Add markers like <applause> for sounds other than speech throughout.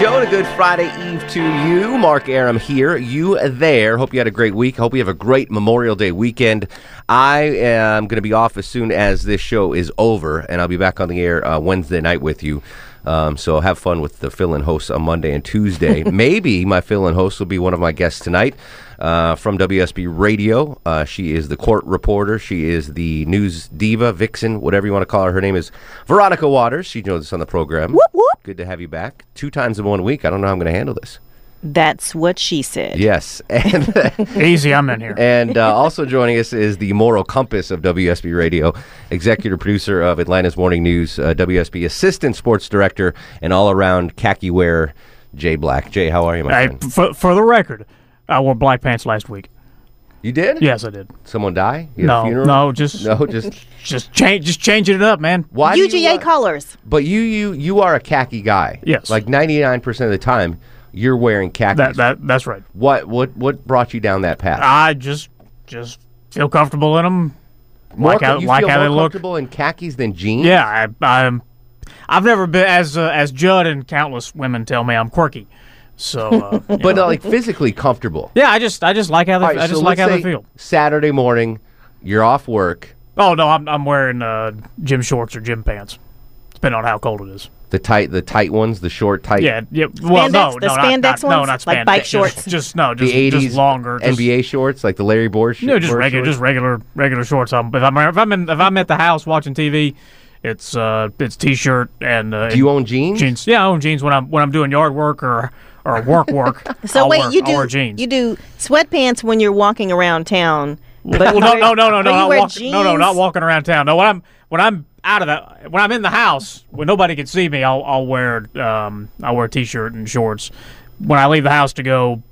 Show and a good Friday Eve to you. Mark Arum here, you there. Hope you had a great week. Hope you have a great Memorial Day weekend. I am going to be off as soon as this show is over, and I'll be back on the air uh, Wednesday night with you. Um, so have fun with the fill-in hosts on Monday and Tuesday. <laughs> Maybe my fill-in host will be one of my guests tonight uh, from WSB Radio. Uh, she is the court reporter. She is the news diva, vixen, whatever you want to call her. Her name is Veronica Waters. She joins us on the program. Whoop, whoop. Good to have you back. Two times in one week. I don't know how I'm going to handle this. That's what she said. Yes, <laughs> and <laughs> Easy, I'm in here. and uh, also joining us is the moral compass of WSB Radio, executive producer of Atlanta's Morning News, uh, WSB assistant sports director, and all around khaki wearer, Jay Black. Jay, how are you, my Hey, friend? for, for the record, I wore black pants last week. You did? Yes, I did. Someone die? You had a No, funeral? no, just <laughs> no, just <laughs> just change, just changing it up, man. why? do you, UGA uh, colors. But you, you, you are a khaki guy. Yes. Like ninety nine percent of the time, you're wearing khakis. That that that's right. what, what, what brought you down that path? I just just feel comfortable in them. More Like how you like feel how more they look. comfortable in khakis than jeans. Yeah, I, I'm. I've never been as uh, as Judd and countless women tell me I'm quirky. So, uh, <laughs> but know. uh, like physically comfortable. yeah, I just I just like how they All right, I just so like let's how they feel. Saturday morning, you're off work. Oh no, I'm I'm wearing uh, gym shorts or gym pants, depending on how cold it is. The tight, the tight ones, the short, tight. Yeah, yeah. Well, Spandex? no, The no, not, spandex not, no, ones? not Like bike shorts? Just, no, the just, '80s just longer. Just, NBA shorts, like the Larry Bird. sh- No, just regular, shorts? just regular, regular shorts. Um, if I'm if I'm in if I'm at the house watching TV, it's uh it's t-shirt and uh, Do you own jeans? jeans? Yeah, I own jeans when I'm when I'm doing yard work or or work work. <laughs> So I'll wait, wear, you do jeans. you do sweatpants when you're walking around town? But well, no, no, no, no, no, you not wear walk, no, no, not walking around town. No, when I'm when I'm out of the when I'm in the house when nobody can see me, I'll I'll wear um I'll wear a t-shirt and shorts. When I leave the house to go,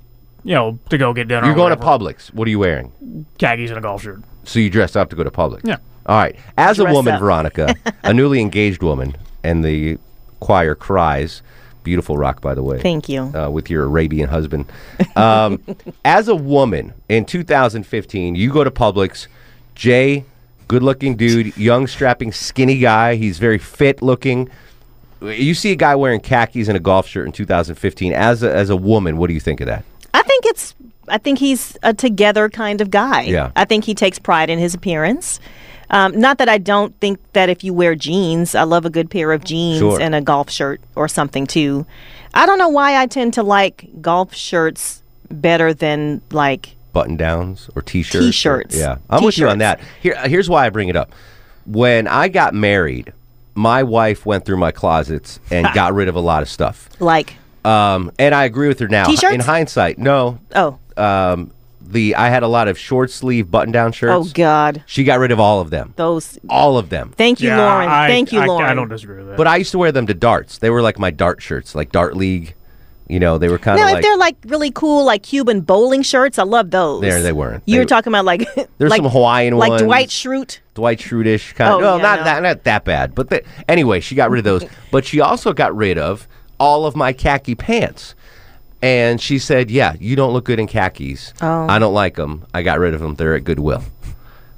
you know, to go get dinner. You're or going to Publix. What are you wearing? khakis and a golf shirt. So you dressed up to go to Publix. Yeah. All right. As a woman, up. Veronica, a newly engaged woman, and the choir cries. Beautiful rock, by the way. Thank you. uh, with your Arabian husband. Um, <laughs> as a woman in 2015, you go to Publix. Jay, good looking dude, young, strapping, skinny guy. He's very fit looking. You see a guy wearing khakis and a golf shirt in 2015. As a, as a woman, what do you think of that? I think it's. I think he's a together kind of guy. Yeah. I think he takes pride in his appearance. Um, not that I don't think that if you wear jeans, I love a good pair of jeans Sure. and a golf shirt or something too. I don't know why I tend to like golf shirts better than like Button downs or t shirts? T-shirts. Yeah. I'm with you on that. Here, here's why I bring it up. When I got married, my wife went through my closets and <laughs> got rid of a lot of stuff. like Um, and I agree with her now. T-shirts? In hindsight, no. oh Um, the I had a lot of short sleeve button down oh, shirts. oh god She got rid of all of them. those. All of them. Thank you, Yeah, Lauren. I, Thank you, I, Lauren. I don't disagree with that. But I used to wear them to darts. They were like my dart shirts, like dart league. You know, they were kind of Now, like if they're like really cool, like Cuban bowling shirts, I love those. There, they weren't. You were talking about like <laughs> There's like, some Hawaiian like ones. Like Dwight Schrute. Dwight Schrute-ish kind of. Oh, well, yeah, not no. that not that bad, but the, anyway, she got rid of those. <laughs> but she also got rid of all of my khaki pants. And she said, "Yeah, you don't look good in khakis. Oh. I don't like them. I got rid of them. They're at Goodwill."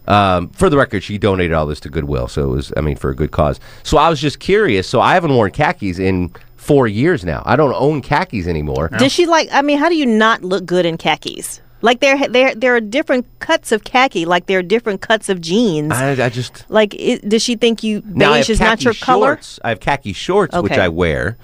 Um, for the record, she donated all this to Goodwill, so it was, I mean, for a good cause. So I was just curious. So I haven't worn khakis in four years now. I don't own khakis anymore. Does she like? I mean, how do you not look good in khakis? Like there, there, there are different cuts of khaki. Like there are different cuts of jeans. I, I just like, i does she think you beige is not your color? shorts. I have khaki shorts, which I wear.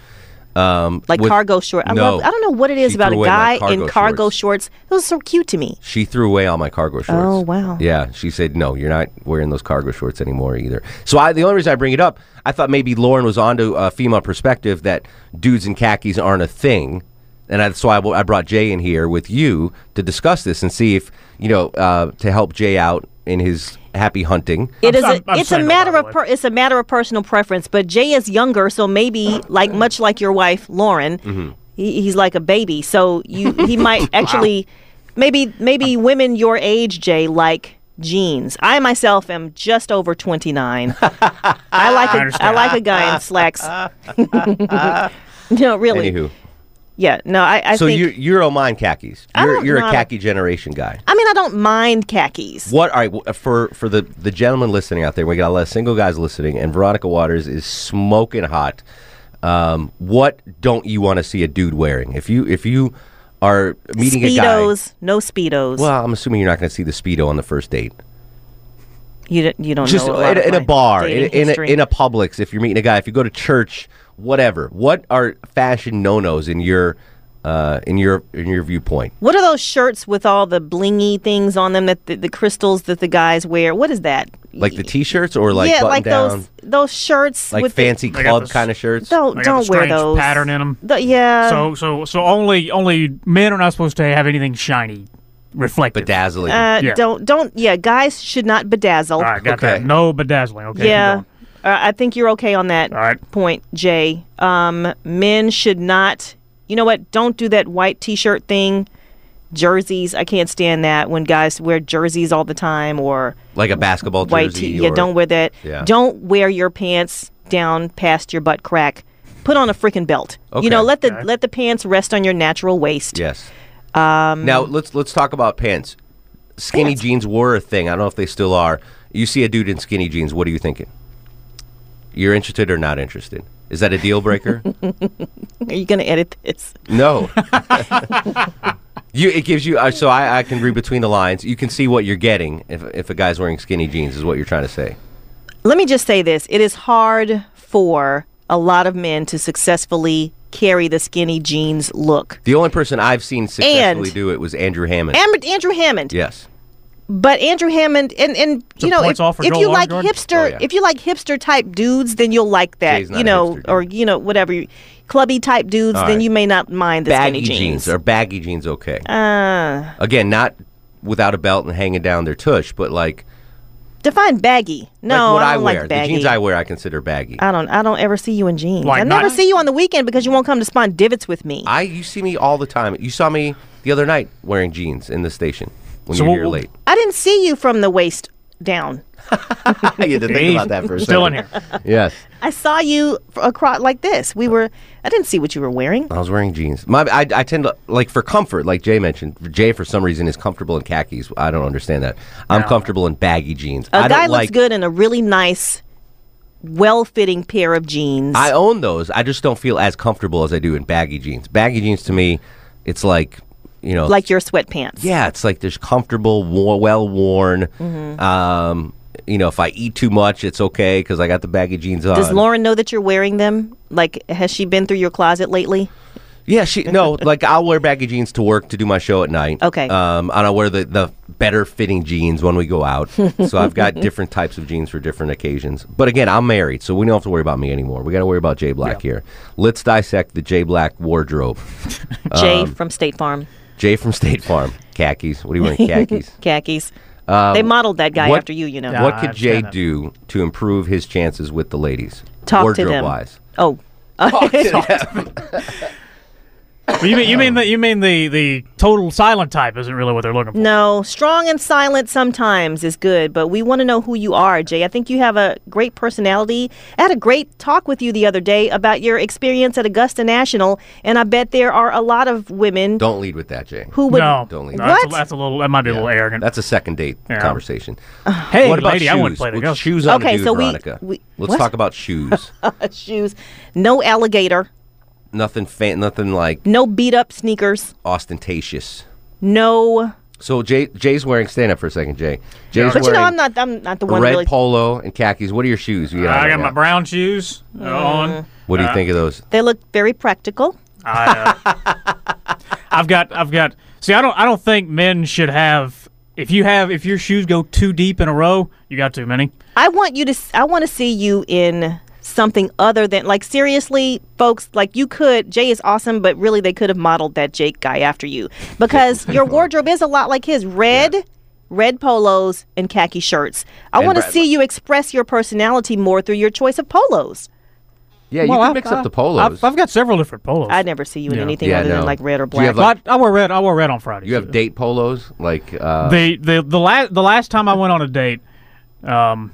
Um, Like with- cargo shorts. I no, love. I don't know what it is about a threw away my guy in cargo shorts. Those are so cute to me. She threw away all my cargo shorts. Oh, wow. Yeah, she said no, you're not wearing those cargo shorts anymore either. So I, the only reason I bring it up, I thought maybe Lauren was onto a female perspective that dudes in khakis aren't a thing, and that's why I, I brought Jay in here with you to discuss this and see if you know uh, to help Jay out in his happy hunting. It is. I'm- a, I'm it's a matter of. Per, it's a matter of personal preference. But Jay is younger, so maybe like much like your wife Lauren, Mm-hmm. he, he's like a baby. So you <laughs> he might actually, maybe maybe women your age, Jay, like jeans. I myself am just over twenty nine. <laughs> I like a, I understand. like a guy in slacks. <laughs> no, really. Anywho, Yeah. No, I. I so think. you you don't mind khakis. You're you're a khaki generation guy. I mean, I don't mind khakis. What all right for for the the gentlemen listening out there? We got a lot of single guys listening, and Veronica Waters is smoking hot. Um, what don't you want to see a dude wearing? If you if you are meeting a guy, Speedos, no speedos. well, I'm assuming you're not going to see the speedo on the first date. you don't, you don't Just in, in a bar, in, in, a, in a Publix, if you're meeting a guy, if you go to church, whatever. What are fashion no nos in your uh, in your in your viewpoint? What are those shirts with all the blingy things on them that the, the crystals that the guys wear? What is that? Like the t-shirts or like yeah, button like down, those those shirts like with fancy They got club this- kind of shirts? Don't They got the don't wear those pattern in 'em. The- yeah. So so so only only men are not supposed to have anything shiny, reflective. Bedazzling. uh, yeah. don't don't yeah. Guys should not bedazzle. All right, got Okay. that. No bedazzling. Okay. yeah. Going. Uh, I think you're okay on that All right. point, Jay. Um, men should not. You know what? Don't do that white T-shirt thing. Jerseys, I can't stand that when guys wear jerseys all the time or like a basketball white jersey. tee. Yeah, don't wear that. Yeah. Don't wear your pants down past your butt crack. Put on a freaking belt. Okay. You know, let the Okay. let the pants rest on your natural waist. Yes. Um, now let's let's talk about pants. Skinny Pants. jeans were a thing. I don't know if they still are. You see a dude in skinny jeans. What are you thinking? You're interested or not interested? Is that a deal breaker? <laughs> Are you gonna edit this? no. <laughs> <laughs> you it gives you uh, so I, I can read between the lines. You can see what you're getting if if a guy's wearing skinny jeans is what you're trying to say. Let me just say this: it is hard for a lot of men to successfully carry the skinny jeans look. The only person I've seen successfully And- do it was Andrew Hammond. Am- Andrew Hammond. yes. But Andrew Hammond, and and So you know, points if, if you like hipster, Oh, yeah. if you like hipster type dudes, then you'll like that. Jay's you know, or you know, whatever, you- clubby type dudes, All then you may not mind the Baggy skinny jeans. jeans. Are baggy jeans okay? uh, Again, not without a belt and hanging down their tush, but like define baggy. No, like what I I, don't wear. like baggy. the jeans I wear, I consider baggy. I don't. I don't ever see you in jeans. Like I never not- see you on the weekend because you won't come to spawn divots with me. I you see me all the time. You saw me the other night wearing jeans in the station when So you were what- here late. I didn't see you from the waist down. <laughs> you had to think about that for a Still in here. <laughs> Yes, I saw you across like this. We were. I didn't see what you were wearing. I was wearing jeans. My I, I tend to like for comfort, like Jay mentioned. Jay for some reason is comfortable in khakis. I don't understand that. I'm No. comfortable in baggy jeans. A I guy looks like. good in a really nice, well-fitting pair of jeans. I own those. I just don't feel as comfortable as I do in baggy jeans. Baggy jeans to me, it's like you know, like your sweatpants. Yeah, it's like there's comfortable, well worn. Mm-hmm. Um, you know, if I eat too much, it's okay because I got the baggy jeans on. Does Lauren know that you're wearing them? Like, has she been through your closet lately? Yeah, she no. Like I'll wear baggy jeans to work to do my show at night. Okay. Um, and I'll wear the the better fitting jeans when we go out. <laughs> so I've got different types of jeans for different occasions. But again, I'm married, so we don't have to worry about me anymore. We got to worry about Jay Black here. Let's dissect the Jay Black wardrobe. <laughs> Jay Um, from State Farm, Jay from State Farm, khakis. What are you wearing? <laughs> Khakis. khakis. they modeled that guy Um, what- after you, you know. Yeah. what I could Jay do to improve his chances with the ladies? Talk to them. wise. Oh, <laughs> <laughs> But you mean you mean the you mean the the total silent type isn't really what they're looking for. no, strong and silent sometimes is good, but we want to know who you are, Jay. I think you have a great personality. I had a great talk with you the other day about your experience at Augusta National, and I bet there are a lot of women Don't lead with that, Jay. who would. No, Don't lead. no, that's, a, that's a little. That might be a little arrogant. That's a second date Yeah. conversation. <sighs> hey, what about lady, shoes? I wouldn't play the What ghost. shoes on Okay, a dude, so we- Veronica? we- Let's what? talk about shoes. <laughs> shoes, no alligator. Nothing fan, nothing like No beat up sneakers. ostentatious. No. So Jay, Jay's wearing. Stand up for a second, Jay. Jay's But you know, I'm not. I'm not the a one red really. polo and khakis. What are your shoes? You got I right got my brown shoes on. What do you think of those? They look very practical. I, uh, <laughs> I've got, I've got. See, I don't, I don't think men should have. If you have, if your shoes go too deep in a row, you got too many. I want you to. s- I want to see you in something other than like seriously, folks. Like you could. Jay is awesome, but really they could have modeled that Jake guy after you because <laughs> your wardrobe is a lot like his. Red. Red polos and khaki shirts. I want to see you express your personality more through your choice of polos. Yeah, you Well, can I- mix I- up the polos. I've, I've got several different polos. I never see you in Yeah. anything Yeah, other no. than like red or Do you have, black. like- But I wear red. I wear red on Friday. you have date polos like uh, the the the last the last time I went on a date, um,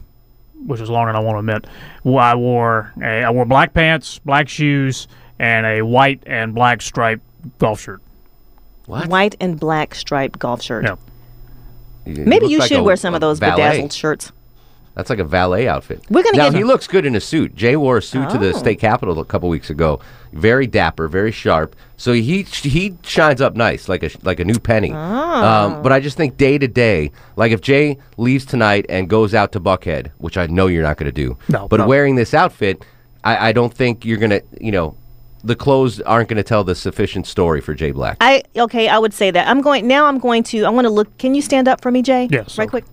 which was longer than I want to admit, well, I wore a, I wore black pants, black shoes, and a white and black striped golf shirt. what? White and black striped golf shirt. Yeah. Maybe you like should a- wear some of those valet. bedazzled shirts. That's like a valet outfit. We're gonna now get- he looks good in a suit. Jay wore a suit to the Oh. state capitol a couple weeks ago. Very dapper, very sharp. So he he shines up nice, like a like a new penny. Oh. Um, but I just think day to day, like if Jay leaves tonight and goes out to Buckhead, which I know you're not going to do, No, but no. wearing this outfit, I, I don't think you're going to, you know, the clothes aren't going to tell the sufficient story for Jay Black. I okay, I would say that. I'm going now. I'm going to. I want to look. Can you stand up for me, Jay? Yes, Right okay. quick.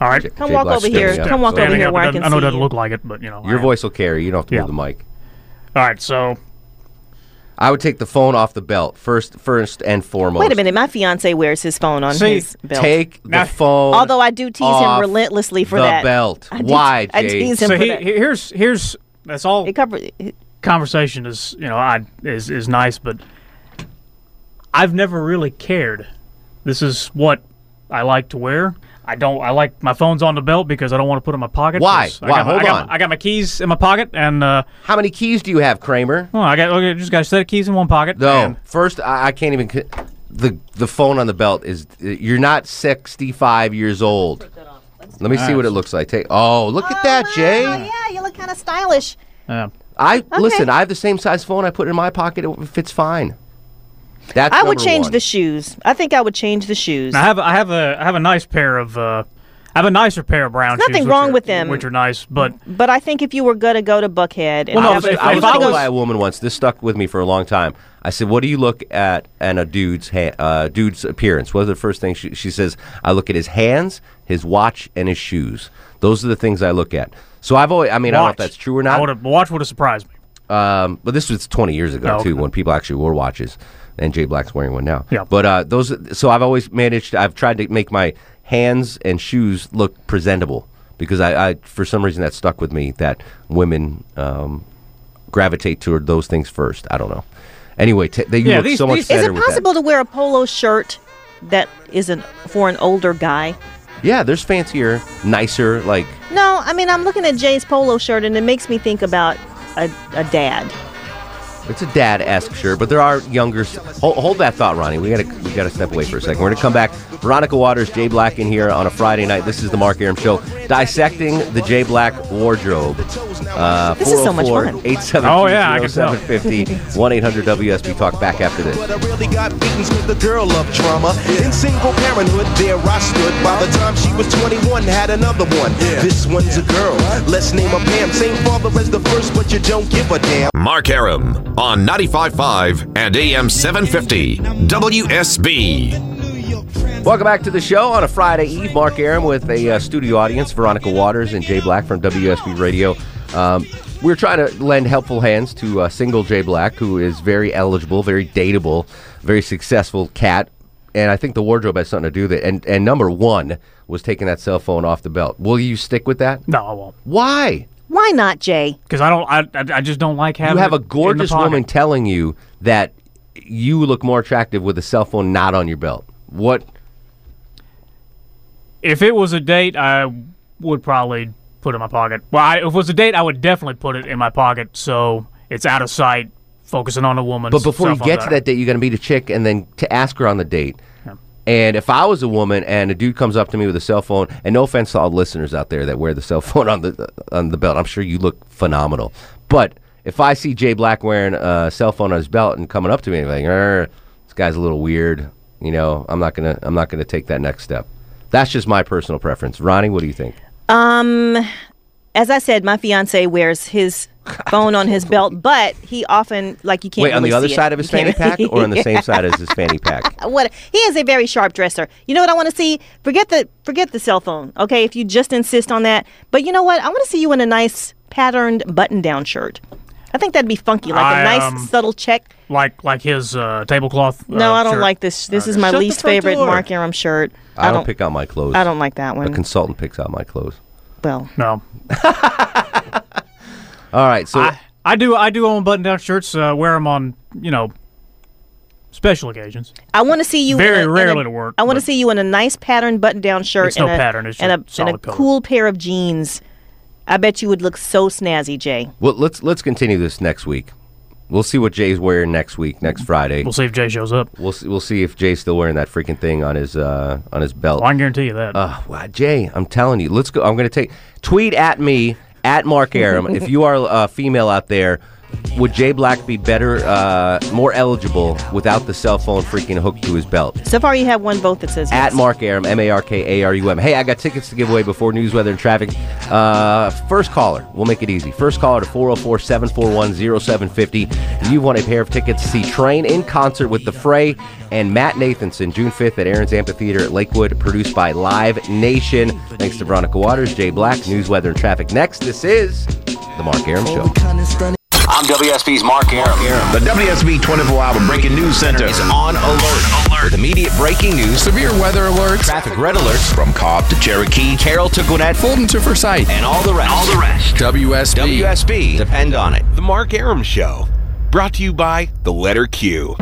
All right. Jay- Come Jay walk Black's over here. standing up. Come walk over Standing here up, where I it can doesn't- I know it see doesn't you. look like it, but you know. I Your am. voice will carry. You don't have to Yeah. move the mic. All right. So I would take the phone off the belt first, first and foremost. Wait a minute. My fiance wears his phone on See, his belt. Take the Now- phone. Although I do tease him off relentlessly for the that. belt. I do- Why, I Jay? tease him so for he, that. he- here's here's that's all. It cover, conversation is you know I is is nice, but I've never really cared. This is what I like to wear. I don't. I like my phone's on the belt because I don't want to put it in my pocket. Why? 'cause I Why? got my- Hold I got, on. I got my keys in my pocket, and uh, How many keys do you have, Kramer? well, I got okay, just got a set of keys in one pocket. No. and- First, I, I can't even. The the phone on the belt is. You're not 65 years old. Let me see what it looks like. Take. Oh, look at that, Jay. Oh yeah, you look kind of stylish. yeah. I listen. I have the same size phone. I put it in my pocket. It fits fine. That's. I would change one. the shoes. I think I would change the shoes. I have I have a I have a nice pair of uh, I have a nicer pair of brown Nothing shoes. which wrong are- with them. which are nice, but But I think if you were gonna go to Buckhead, and Well, no, have- if- if I was wanna told by a woman once. This stuck with me for a long time. I said, "What do you look at in a dude's ha- uh, dude's appearance?" What are the first things she, she says? I look at his hands, his watch, and his shoes. Those are the things I look at. So I've always. I mean, I don't know if that's true or not. would've- watch would have surprised me. Um, but this was 20 years ago Oh, too, when people actually wore watches, and Jay Black's wearing one now. Yeah. But uh, those, so I've always managed. I've tried to make my hands and shoes look presentable because I, I for some reason, that stuck with me that women um, gravitate toward those things first. I don't know. Anyway, t- they you Yeah, look these- so much these- Is better it with possible that. to wear a polo shirt that isn't for an older guy? Yeah, there's fancier, nicer, like No, I mean I'm looking at Jay's polo shirt and it makes me think about a, a dad. It's a dad-esque shirt, but there are younger. Hold, hold that thought, Ronnie. We gotta we gotta step away for a second. We're gonna come back. Veronica Waters, Jay Black in here on a Friday night. This is the Mark Arum Show, dissecting the Jay Black wardrobe. Uh, This is so much fun. 872 Oh, yeah, I can tell. 1 800 WSB Talk. Back after this. But I really got beatings with the girl of trauma. In single parenthood, there I stood. By the time she was 21, had another one. This one's a girl. Let's name her Pam. Same father as the first, but you don't give a damn. Mark Arum on 95.5 and AM 750 WSB. Welcome back to the show on a Friday Eve. Mark Arum with a uh, studio audience, Veronica Waters and Jay Black from WSB Radio. Um, we're trying to lend helpful hands to uh, single Jay Black, who is very eligible, very dateable, very successful cat. And I think the wardrobe has something to do with it. And, and number one was taking that cell phone off the belt. Will you stick with that? No, I won't. Why? Why not, Jay? Because I don't. I, I I just don't like having. You have it a gorgeous woman telling you that you look more attractive with a cell phone not on your belt. What? If it was a date, I would probably put in my pocket. Well, I, if it was a date, I would definitely put it in my pocket so it's out of sight, focusing on a woman. But before you get to that date, you're going to meet a chick and then to ask her on the date. And if I was a woman and a dude comes up to me with a cell phone, and no offense to all listeners out there that wear the cell <laughs> phone on the on the belt, I'm sure you look phenomenal. But if I see Jay Black wearing a cell phone on his belt and coming up to me and like, "Er, this guy's a little weird, you know, I'm not gonna I'm not gonna take that next step. That's just my personal preference. Ronnie, what do you think? Um, as I said, my fiance wears his <laughs> phone on his belt, but he often like you can't. Wait, on the other see it. side of his fanny <laughs> pack or on the same side as his fanny pack? <laughs> what he is a very sharp dresser. You know what I want to see? Forget the forget the cell phone. Okay, if you just insist on that. But you know what? I want to see you in a nice patterned button down shirt. I think that'd be funky, like a I, nice um, subtle check. Like like his uh, tablecloth. No, uh, I don't shirt. like this. This is my Shut least favorite door. Mark Arum shirt. I, don't, pick out my clothes. I don't like that one. A one. consultant picks out my clothes. well, No, <laughs> All right, so I, I do I do own button down shirts. Uh, wear them on you know special occasions. I want to see you Very in a, in a- rarely to work, I want to see you in a nice pattern button down shirt It's and no a pattern, it's and a, and a solid color. cool pair of jeans. I bet you would look so snazzy, Jay. well, let's let's continue this next week. We'll see what Jay's wearing next week, next Friday. We'll see if Jay shows up. We'll see, we'll see if Jay's still wearing that freaking thing on his uh, on his belt. Well, I can guarantee you that. Uh, wow, Jay, I'm telling you, let's go. I'm going to take tweet at me at Mark Arum if you are a female out there. Would Jay Black be better, uh, more eligible without the cell phone freaking hooked to his belt? So far, you have one vote that says At yes. Mark Arum, M A R K A R U M. Hey, I got tickets to give away before news, weather, and traffic. Uh, first caller, we'll make it easy. First caller to 404 741 0750. You won a pair of tickets to see Train in concert with The Fray and Matt Nathanson, June 5th at Aaron's Amphitheater at Lakewood, produced by Live Nation. Thanks to Veronica Waters, Jay Black, news, weather, and traffic. Next, this is The Mark Arum Show. I'm WSB's Mark Arum. The WSB 24 Hour Breaking News Center is on alert, with immediate breaking news, Severe weather alerts. traffic red alerts, from Cobb to Cherokee. Carroll to Gwinnett, Fulton to Forsyth. and all the rest. All the rest. WSB. WSB. Depend on it. The Mark Arum Show. Brought to you by the letter Q.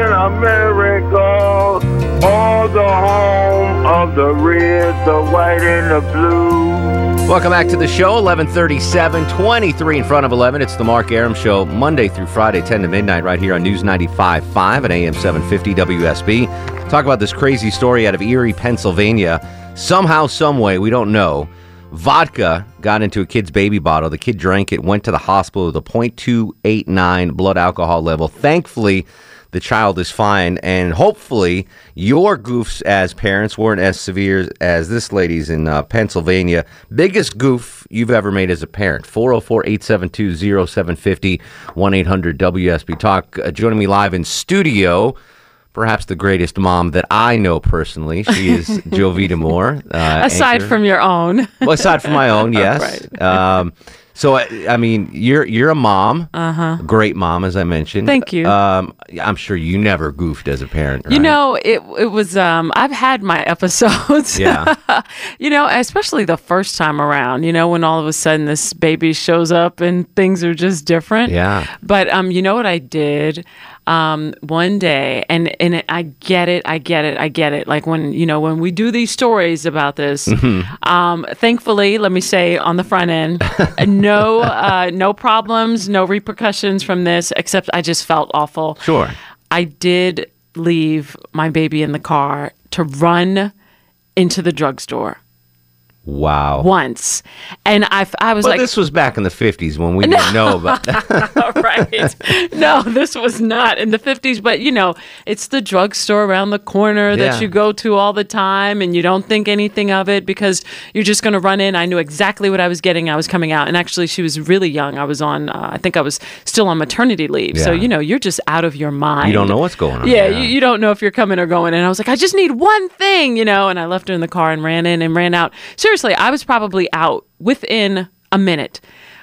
in America, all the home of the red, the white, and the blue. Welcome back to the show, 1137, 23 in front of 11. It's the Mark Arum Show, Monday through Friday, 10 to midnight, right here on News 95.5 and AM 750 WSB. Talk about this crazy story out of Erie, Pennsylvania. Somehow, someway, we don't know. Vodka got into a kid's baby bottle. The kid drank it, went to the hospital with a .289 blood alcohol level. Thankfully, the child is fine, and hopefully your goofs as parents weren't as severe as this lady's in uh, Pennsylvania. Biggest goof you've ever made as a parent. 404 872 0750 1 800 WSB Talk. Uh, joining me live in studio. Perhaps the greatest mom that I know personally. She is <laughs> Jovita Moore. Uh, Aside anchor- from your own. well, aside from my own, <laughs> yes. Right. Um, so I, I mean, you're you're a mom, uh-huh. great mom, as I mentioned. Thank you. Um, I'm sure you never goofed as a parent. You know, it it was um I've had my <laughs> episodes. Yeah. <laughs> you know, especially the first time around, you know, when all of a sudden this baby shows up and things are just different. Yeah. But um you know what I did? Um one day and and I get it, I get it, I get it. Like when, you know, when we do these stories about this, Mm-hmm. um thankfully, let me say on the front end, <laughs> no uh no problems, no repercussions from this except I just felt awful. Sure. I did leave my baby in the car to run into the drugstore Wow. once. And I, I was But like, this was back in the 50s when we didn't know <laughs> about that. <laughs> right. No, this was not in the 50s, but you know, it's the drugstore around the corner Yeah. that you go to all the time and you don't think anything of it because you're just going to run in. I knew exactly what I was getting. I was coming out. And actually, she was really young. I was on, uh, I think I was still on maternity leave. So, you know, you're just out of your mind. You don't know what's going on. Yeah, You, you don't know if you're coming or going. And I was like, I just need one thing, you know. And I left her in the car and ran in and ran out. Seriously, I was probably out within a minute.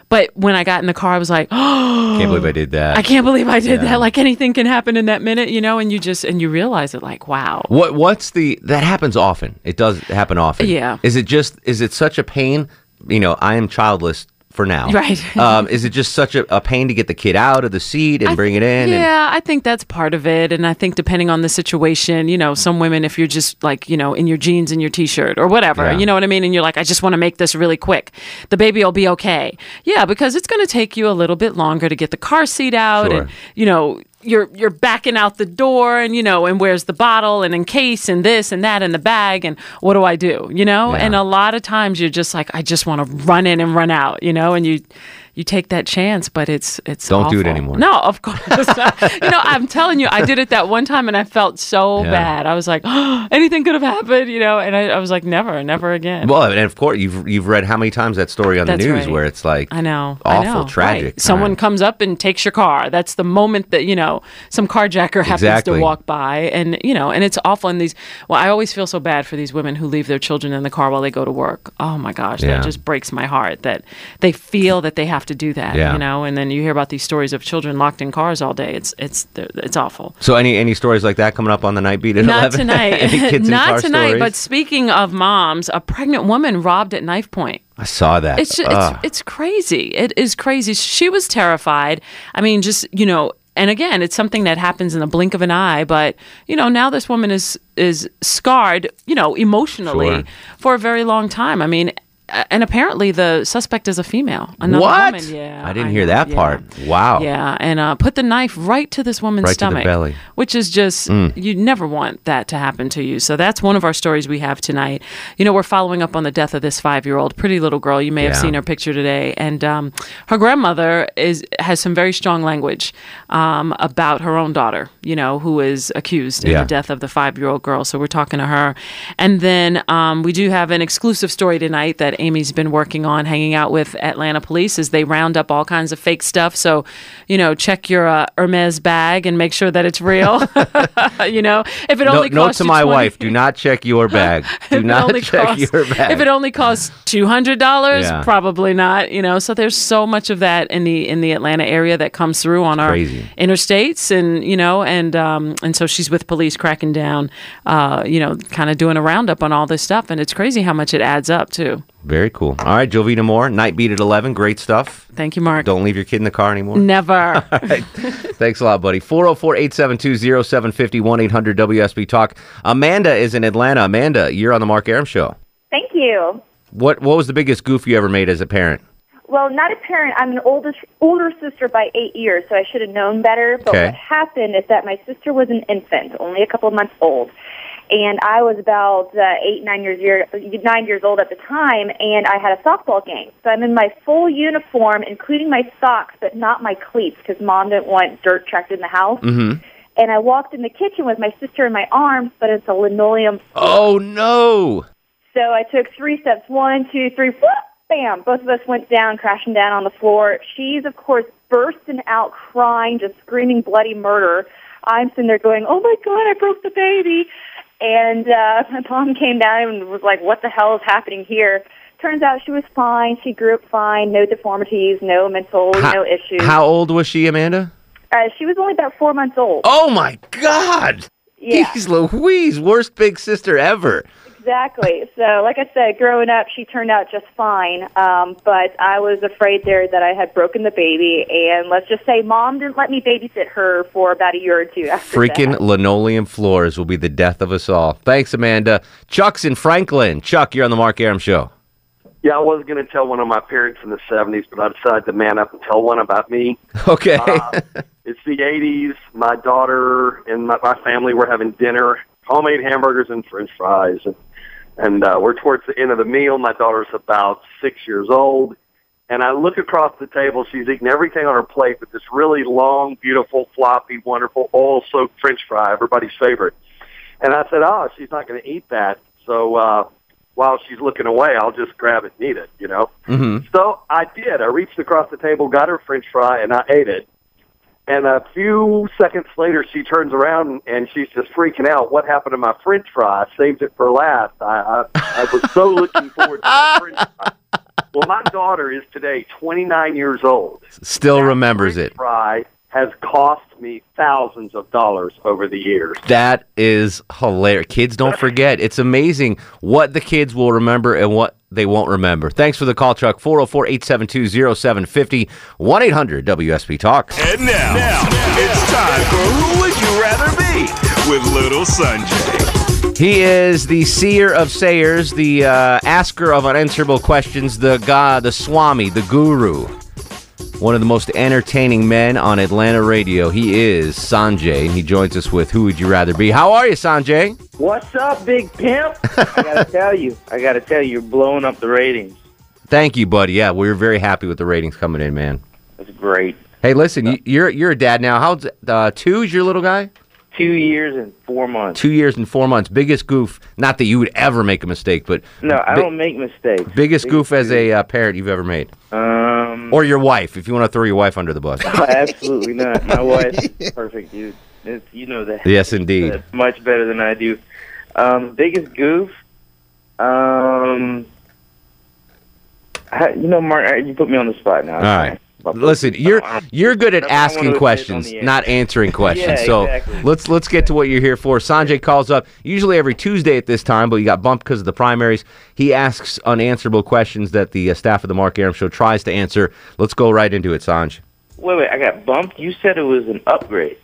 But when I got in the car, I was like, oh, <gasps> Can't believe I did that. I can't believe I did Yeah. that. Like anything can happen in that minute, you know, and you just and you realize it like, wow. What what's the that happens often. It does happen often. Yeah. Is it just is it such a pain? You know, I am childless for now. <laughs> Right. um, is it just such a, a pain to get the kid out of the seat and bring it in? and- Yeah, I think that's part of it. And I think depending on the situation, you know, some women, if you're just like, you know, in your jeans and your t shirt or whatever, Yeah. you know what I mean? And you're like, I just want to make this really quick. The baby will be okay. Yeah, because it's going to take you a little bit longer to get the car seat out Sure. and, you know, you're you're backing out the door and you know and where's the bottle and in case and this and that in the bag and what do I do you know Yeah. and a lot of times you're just like I just want to run in and run out you know and you you take that chance but it's it's Don't do it anymore. no of course not. <laughs> you know I'm telling you I did it that one time and I felt so Yeah. bad I was like <gasps> anything could have happened you know and I, I was like never never again Well, and of course you've you've read how many times that story on That's the news right. where it's like I know. I awful, know, tragic. right. Someone comes up and takes your car. That's the moment that, you know, some carjacker happens Exactly. to walk by and, you know, and it's awful. And these, well, I always feel so bad for these women who leave their children in the car while they go to work. Oh my gosh. Yeah. That just breaks my heart that they feel that they have to do that, Yeah. you know, and then you hear about these stories of children locked in cars all day. It's, it's, it's awful. So any any stories like that coming up on the night beat at Not 11? <laughs> tonight. any kids <laughs> in Not tonight. stories? But speaking of moms, a pregnant woman robbed at knife point. I saw that. It's just, it's ah. it's crazy. It is crazy. She was terrified. I mean, just you know, and again, it's something that happens in the blink of an eye. But you know, now this woman is is scarred, you know, emotionally Sure. for a very long time. I mean. And apparently, the suspect is a female. Another what? woman. Yeah, I didn't I hear know, that yeah. part. Wow. Yeah, and uh, put the knife right to this woman's Right stomach, belly. Mm. which is just you never want that to happen to you. So that's one of our stories we have tonight. You know, we're following up on the death of this five-year-old pretty little girl. You may have seen her picture today, and um, her grandmother is has some very strong language um, about her own daughter. You know, who is accused in the death of the five-year-old girl. So we're talking to her, and then um, we do have an exclusive story tonight that Amy's been working on, hanging out with Atlanta police as they round up all kinds of fake stuff. So, you know, check your uh, Hermes bag and make sure that it's real. <laughs> <laughs> you know, if it No, only note costs to you my 20 wife: Do not check your <laughs> bag. Do not check costs- your bag. If it only costs two hundred dollars, Yeah. probably not. You know, so there's so much of that in the in the Atlanta area that comes through on our crazy. interstates, and you know, and um, and so she's with police cracking down, uh, you know, kind of doing a roundup on all this stuff, and it's crazy how much it adds up too. Very cool. All right, Jovita Moore, night beat at eleven. Great stuff. Thank you, Mark. Don't leave your kid in the car anymore. Never. <laughs> Thanks a lot, buddy. 404 872 0750 1 800 WSB Talk. Amanda is in Atlanta. Amanda, you're on the Mark Arum Show. Thank you. What What was the biggest goof you ever made as a parent? Well, not a parent. I'm an older older sister by eight years, so I should have known better. But Okay. what happened is that my sister was an infant, only a couple of months old, and I was about uh, eight nine years year, nine years old at the time, and I had a softball game. So I'm in my full uniform, including my socks, but not my cleats, because mom didn't want dirt tracked in the house. Mm-hmm. And I walked in the kitchen with my sister in my arms, but it's a linoleum Oh, no. So I took three steps. One, two, three, whoop, bam. Both of us went down, crashing down on the floor. She's, of course, bursting out crying, just screaming bloody murder. I'm sitting there going, oh my God, I broke the baby. And uh, my mom came down and was like, what the hell is happening here? Turns out she was fine. She grew up fine, no deformities, no mental, no issues. How old was she, Amanda? Uh, she was only about four months old. Oh, my God. Yeah. Jeez Louise, worst big sister ever. Exactly. So, like I said, growing up, she turned out just fine. Um, but I was afraid there that I had broken the baby, and let's just say, mom didn't let me babysit her for about a year or two after Freaking that. linoleum floors will be the death of us all. Thanks, Amanda. Chuck's in Franklin. Chuck, you're on the Mark Arum Show. Yeah, I was going to tell one of my parents in the 70s, but I decided to man up and tell one about me. <laughs> Okay. Uh, it's the 80s. My daughter and my, my family were having dinner, homemade hamburgers and french fries. And, and uh, we're towards the end of the meal. My daughter's about six years old. And I look across the table. She's eating everything on her plate, but this really long, beautiful, floppy, wonderful, oil-soaked french fry, everybody's favorite. And I said, oh, she's not going to eat that. So uh, while she's looking away, I'll just grab it and eat it, you know? Mm-hmm. So I did. I reached across the table, got her French fry, and I ate it. And a few seconds later, she turns around and she's just freaking out. What happened to my French fry? I saved it for last. I I, I was so <laughs> looking forward to my French fry. well, my daughter is today 29 years old. Still remembers it. Fry has cost me thousands of dollars over the years. That is hilarious. Kids don't forget. It's amazing what the kids will remember and what they won't remember. Thanks for the call, Chuck. 404 872 0750 1 800 WSB Talk. And now, now, it's time for Who Would You Rather Be with Little Sanjay. He is the seer of sayers, the uh, asker of unanswerable questions, the god, the swami, the guru. One of the most entertaining men on Atlanta radio. He is Sanjay, and he joins us with Who Would You Rather Be? How are you, Sanjay? What's up, big pimp? <laughs> I gotta tell you, I gotta tell you, you're blowing up the ratings. Thank you, buddy. Yeah, we're very happy with the ratings coming in, man. That's great. Hey, listen, you, you're you're a dad now. How's uh, two? Is your little guy? Two years and four months. Two years and four months. Biggest goof. Not that you would ever make a mistake, but No, I bi- don't make mistakes. biggest goof as a uh, parent you've ever made, Um, or your wife, if you want to throw your wife under the bus. <laughs> absolutely not. My wife's perfect, dude. It's, you know that. yes, indeed. That's much better than I do. Um, biggest goof. Um, I, you know, Mark, you put me on the spot now. All right. Listen, you're you're good at I don't wanna asking say it on questions, not answering <laughs> questions. Yeah, so exactly. let's let's get to what you're here for. Sanjay calls up usually every Tuesday at this time, but he got bumped because of the primaries. He asks unanswerable questions that the uh, staff of the Mark Arum Show tries to answer. Let's go right into it, Sanjay. Wait, wait, I got bumped. You said it was an upgrade.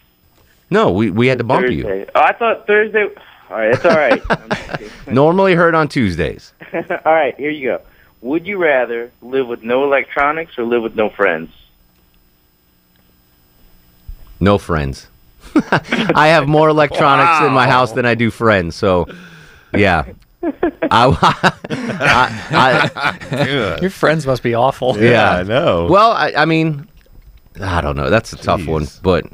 No, we we had to bump you. Oh, I thought Thursday. All right, it's all right. <laughs> Normally heard on Tuesdays. <laughs> all right, here you go. Would you rather live with no electronics or live with no friends? No friends. <laughs> I have more electronics in my house than I do friends. So, yeah. <laughs> <laughs> I, I, I, Your friends must be awful. yeah, I know. Well, I, I mean, I don't know. That's a tough one, but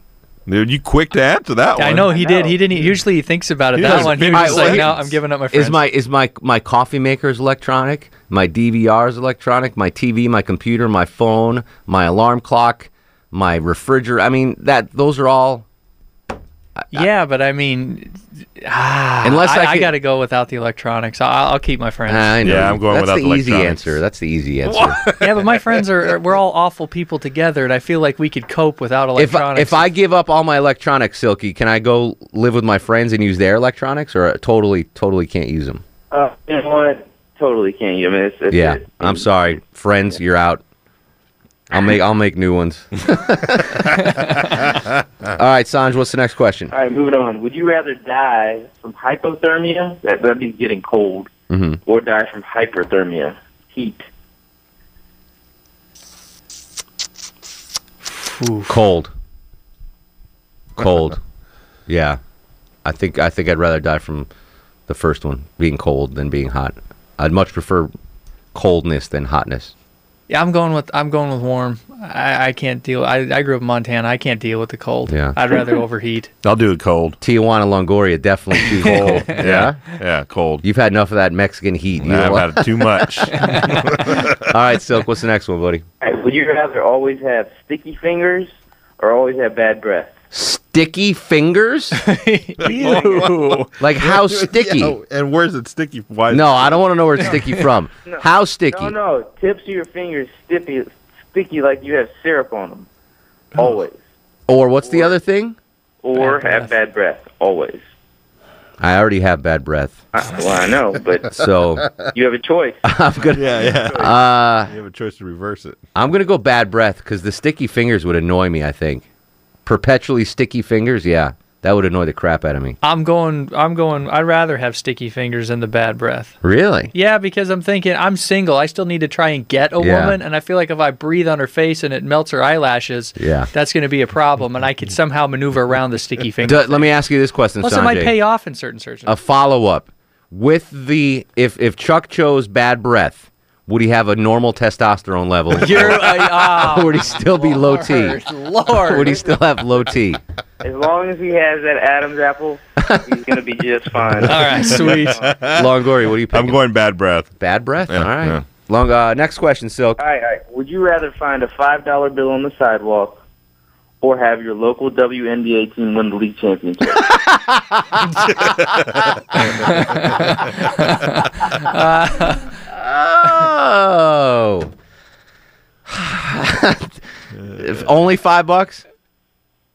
Dude, you quick to answer that one. I know he did. He didn't. Usually he thinks about it. He that one, he was like, decisions. "No, I'm giving up my friends." is my is my my coffee maker is electronic? My DVR is electronic. My TV, my computer, my phone, my alarm clock, my refrigerator. I mean, that those are all. Yeah, but I mean, ah, Unless I I, could- got to go without the electronics. I'll, I'll keep my friends. I know. Yeah, I'm going That's without the the easy answer. That's the easy answer. <laughs> yeah, but my friends are, are- we're all awful people together, and I feel like we could cope without If electronics. if I give up all my electronics, Silky, can I go live with my friends and use their electronics, or totally totally can't use them? Uh, you know what? Totally can't. I mean, it's, it's Yeah, it. I'm sorry, friends, you're out. I'll make I'll make new ones. <laughs> all right, Sanj, what's the next question? All right, moving on. Would you rather die from hypothermia, that that means getting cold, hmm or die from hyperthermia, heat? Cold. Cold. <laughs> yeah, I think I think I'd rather die from the first one, being cold, than being hot. I'd much prefer coldness than hotness. Yeah, I'm going with I'm going with warm. I, I can't deal. I, I grew up in Montana. I can't deal with the cold. Yeah. I'd rather overheat. <laughs> I'll do it cold. Tijuana, Longoria, definitely choose cold. yeah, Yeah, cold. you've had enough of that Mexican heat. Nah, I've want- had too much. <laughs> <laughs> All right, Silk, what's the next one, buddy? All right, would you rather always have sticky fingers or always have bad breath? Sticky fingers? <laughs> Ew. Like how <laughs> sticky? Yeah, and where's it sticky? Why? No, I don't want to know where it's sticky from. <laughs> How sticky? No, no. Tips of your fingers sticky, sticky like you have syrup on them. Always. Or what's the other thing? Or Bad have bad breath. Always. I already have bad breath, I, well, I know, but so you have a choice. I'm gonna. Yeah, yeah. Uh, you have a choice to reverse it. I'm gonna go bad breath because the sticky fingers would annoy me. I think perpetually sticky fingers. Yeah, that would annoy the crap out of me. I'm going. I'm going. I'd rather have sticky fingers than the bad breath. Really? Yeah, because I'm thinking I'm single. I still need to try and get a Yeah. woman, and I feel like if I breathe on her face and it melts her eyelashes, Yeah. that's going to be a problem. And I could somehow maneuver around the sticky <laughs> fingers. let me ask you this question, Plus, it might pay off in certain searches. a follow up with the if if Chuck chose bad breath, would he have a normal testosterone level? <laughs> You're, uh, <laughs> or would he still be low T? Lord, Lord. Would he still have low T? As long as he has that Adam's apple, he's gonna be just fine. <laughs> All right, sweet. Longoria, what do you pick? I'm going bad breath. Bad breath. Yeah, all right. yeah. Long. Uh, next question, Silk. All right, all right. Would you rather find a five dollar bill on the sidewalk, or have your local WNBA team win the league championship? Oh, <laughs> if only five bucks,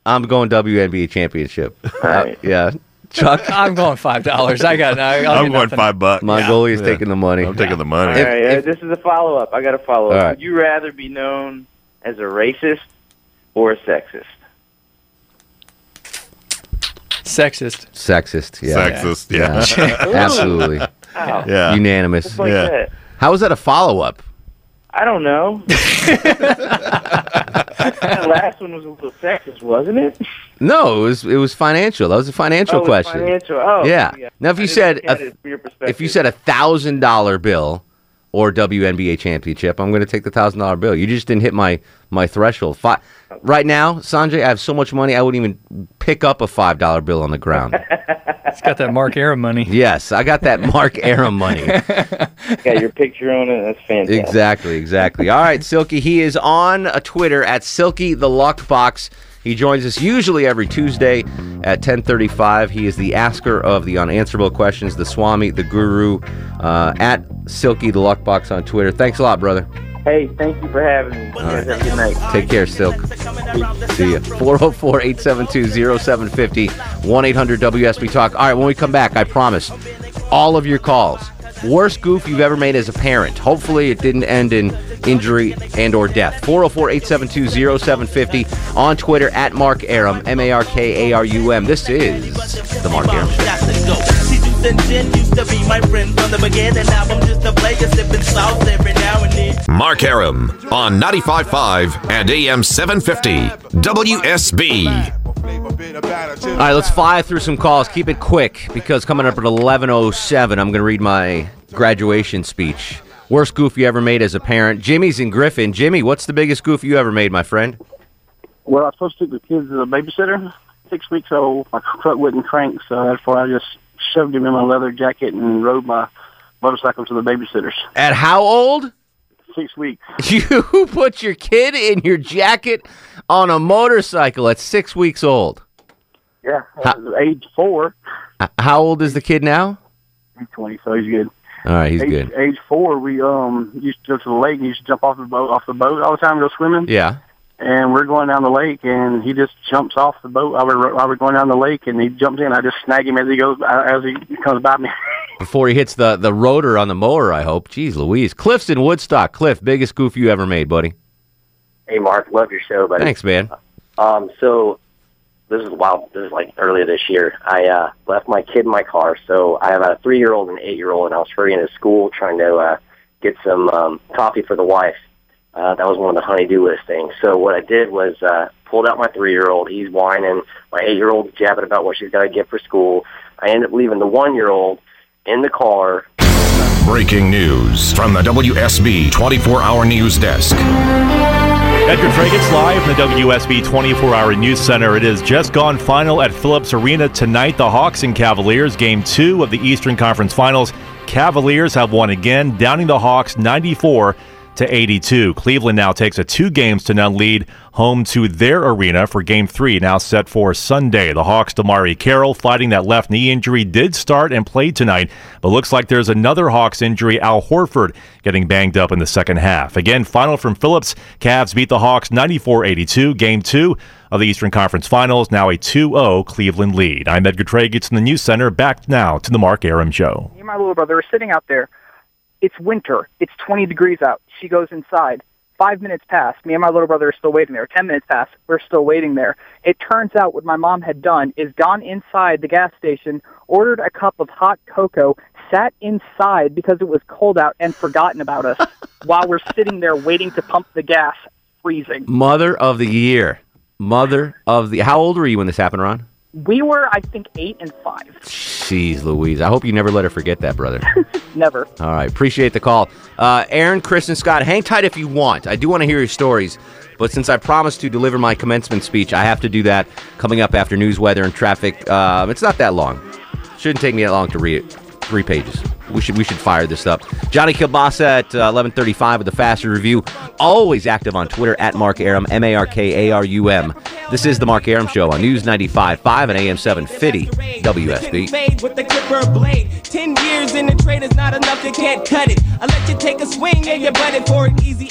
I'm going WNBA championship. Uh, yeah. Chuck? <laughs> I'm going five dollars. I got. I, I'll I'm going nothing. five bucks. Mongolia's Yeah. taking the money. I'm taking the money. All right, uh, this is a follow up. I got a follow up. All right. Would you rather be known as a racist or a sexist? Sexist. Sexist, yeah. Sexist, yeah. <laughs> Absolutely. Wow. Yeah. Unanimous. Just like that. How was that a follow up? I don't know. <laughs> that last one was a little sexist, wasn't it? No, it was it was financial. That was a financial Oh, question. financial. Oh, yeah. yeah. Now, if I you said a- if you said a thousand dollar bill or WNBA championship, I'm going to take the thousand dollar bill. You just didn't hit my my threshold. Fi- right now, Sanjay, I have so much money I wouldn't even pick up a five dollar bill on the ground. <laughs> It's got that Mark Arum money. yes, I got that Mark Arum money. <laughs> got your picture on it. That's fantastic. Exactly, exactly. All right, Silky. He is on a Twitter at Silky the Luck Box. He joins us usually every Tuesday at 10:35. He is the asker of the unanswerable questions, the Swami, the Guru, uh, at Silky the Luck Box on Twitter. Thanks a lot, brother. Hey, thank you for having me. You guys have a good night. Take care, Silk. See ya. 404 872 0750 1 800 WSB Talk. All right, when we come back, I promise, all of your calls. Worst goof you've ever made as a parent. Hopefully, it didn't end in injury and or death. 404 872 0750 on Twitter at Mark Arum, M A R K A R U M. This is The Mark Arum Show. See, juice and gin used to be my friend from the beginning. Now I'm just a player sipping sauce every now and then. Mark Arum on 95.5 and AM 750 WSB. All right, let's fly through some calls. Keep it quick because coming up at 11:07, I'm going to read my graduation speech. Worst goof you ever made as a parent. Jimmy's in Griffin. Jimmy, what's the biggest goof you ever made, my friend? Well, I was supposed to take the kids to the babysitter. Six weeks old, my truck wouldn't crank, so therefore I just shoved him in my leather jacket and rode my motorcycle to the babysitters. At how old? Six weeks. <laughs> You put your kid in your jacket on a motorcycle at six weeks old. Yeah, age four. How old is the kid now? He's twenty, so he's good. All right, he's age, good. Age four, we um used to go to the lake. and used to jump off the boat, off the boat all the time, and go swimming. Yeah. And we're going down the lake, and he just jumps off the boat. I we're, while we're going down the lake, and he jumps in. I just snag him as he goes, as he comes by me. <laughs> Before he hits the, the rotor on the mower, I hope. Jeez Louise. Cliff's in Woodstock. Cliff, biggest goof you ever made, buddy. Hey, Mark, love your show, buddy. Thanks, man. Um, so this is wild. This is like earlier this year. I uh, left my kid in my car. So I have a three-year-old and an eight-year-old, and I was hurrying to school trying to uh, get some um, coffee for the wife. Uh, that was one of the honey-do list things. So what I did was uh, pulled out my three-year-old. He's whining. My eight-year-old jabbing about what she's got to get for school. I ended up leaving the one-year-old in the car Breaking news from the WSB 24 hour news desk. Edgar Tragus live from the WSB 24 hour news center. It is just gone final at Philips Arena tonight. The Hawks and Cavaliers, game two of the Eastern Conference Finals. Cavaliers have won again, downing the Hawks 94 to 82. Cleveland now takes a two games to none lead home to their arena for game three, now set for Sunday. The Hawks' DeMarre Carroll fighting that left knee injury did start and played tonight, but looks like there's another Hawks injury, Al Horford, getting banged up in the second half. Again, final from Philips. Cavs beat the Hawks 94 82. Game two of the Eastern Conference Finals, now a 2 0 Cleveland lead. I'm Edgar Tragus in the News Center. Back now to the Mark Arum Show. And my little brother are sitting out there. It's winter. It's 20 degrees out. She goes inside. Five minutes pass. Me and my little brother are still waiting there. Ten minutes pass. We're still waiting there. It turns out what my mom had done is gone inside the gas station, ordered a cup of hot cocoa, sat inside because it was cold out, and forgotten about us <laughs> while we're sitting there waiting to pump the gas, freezing. Mother of the year. Mother of the. How old were you when this happened, Ron? We were, I think, eight and five. Jeez Louise. I hope you never let her forget that, brother. <laughs> Never. All right. Appreciate the call. Uh, Aaron, Chris, and Scott, hang tight if you want. I do want to hear your stories. But since I promised to deliver my commencement speech, I have to do that coming up after news, weather, and traffic. Uh, it's not that long. Shouldn't take me that long to read it. Three pages. We should we should fire this up. Johnny Kilbasa at uh, 11:35 with the Faster review. Always active on Twitter at Mark Arum, M A R K A R U M. This is the Mark Arum Show on News 95.5 and AM 750 WSB. With the clipper blade. Ten years in the trade is not enough, you can't cut it. I let you take a swing and you butted for an easy.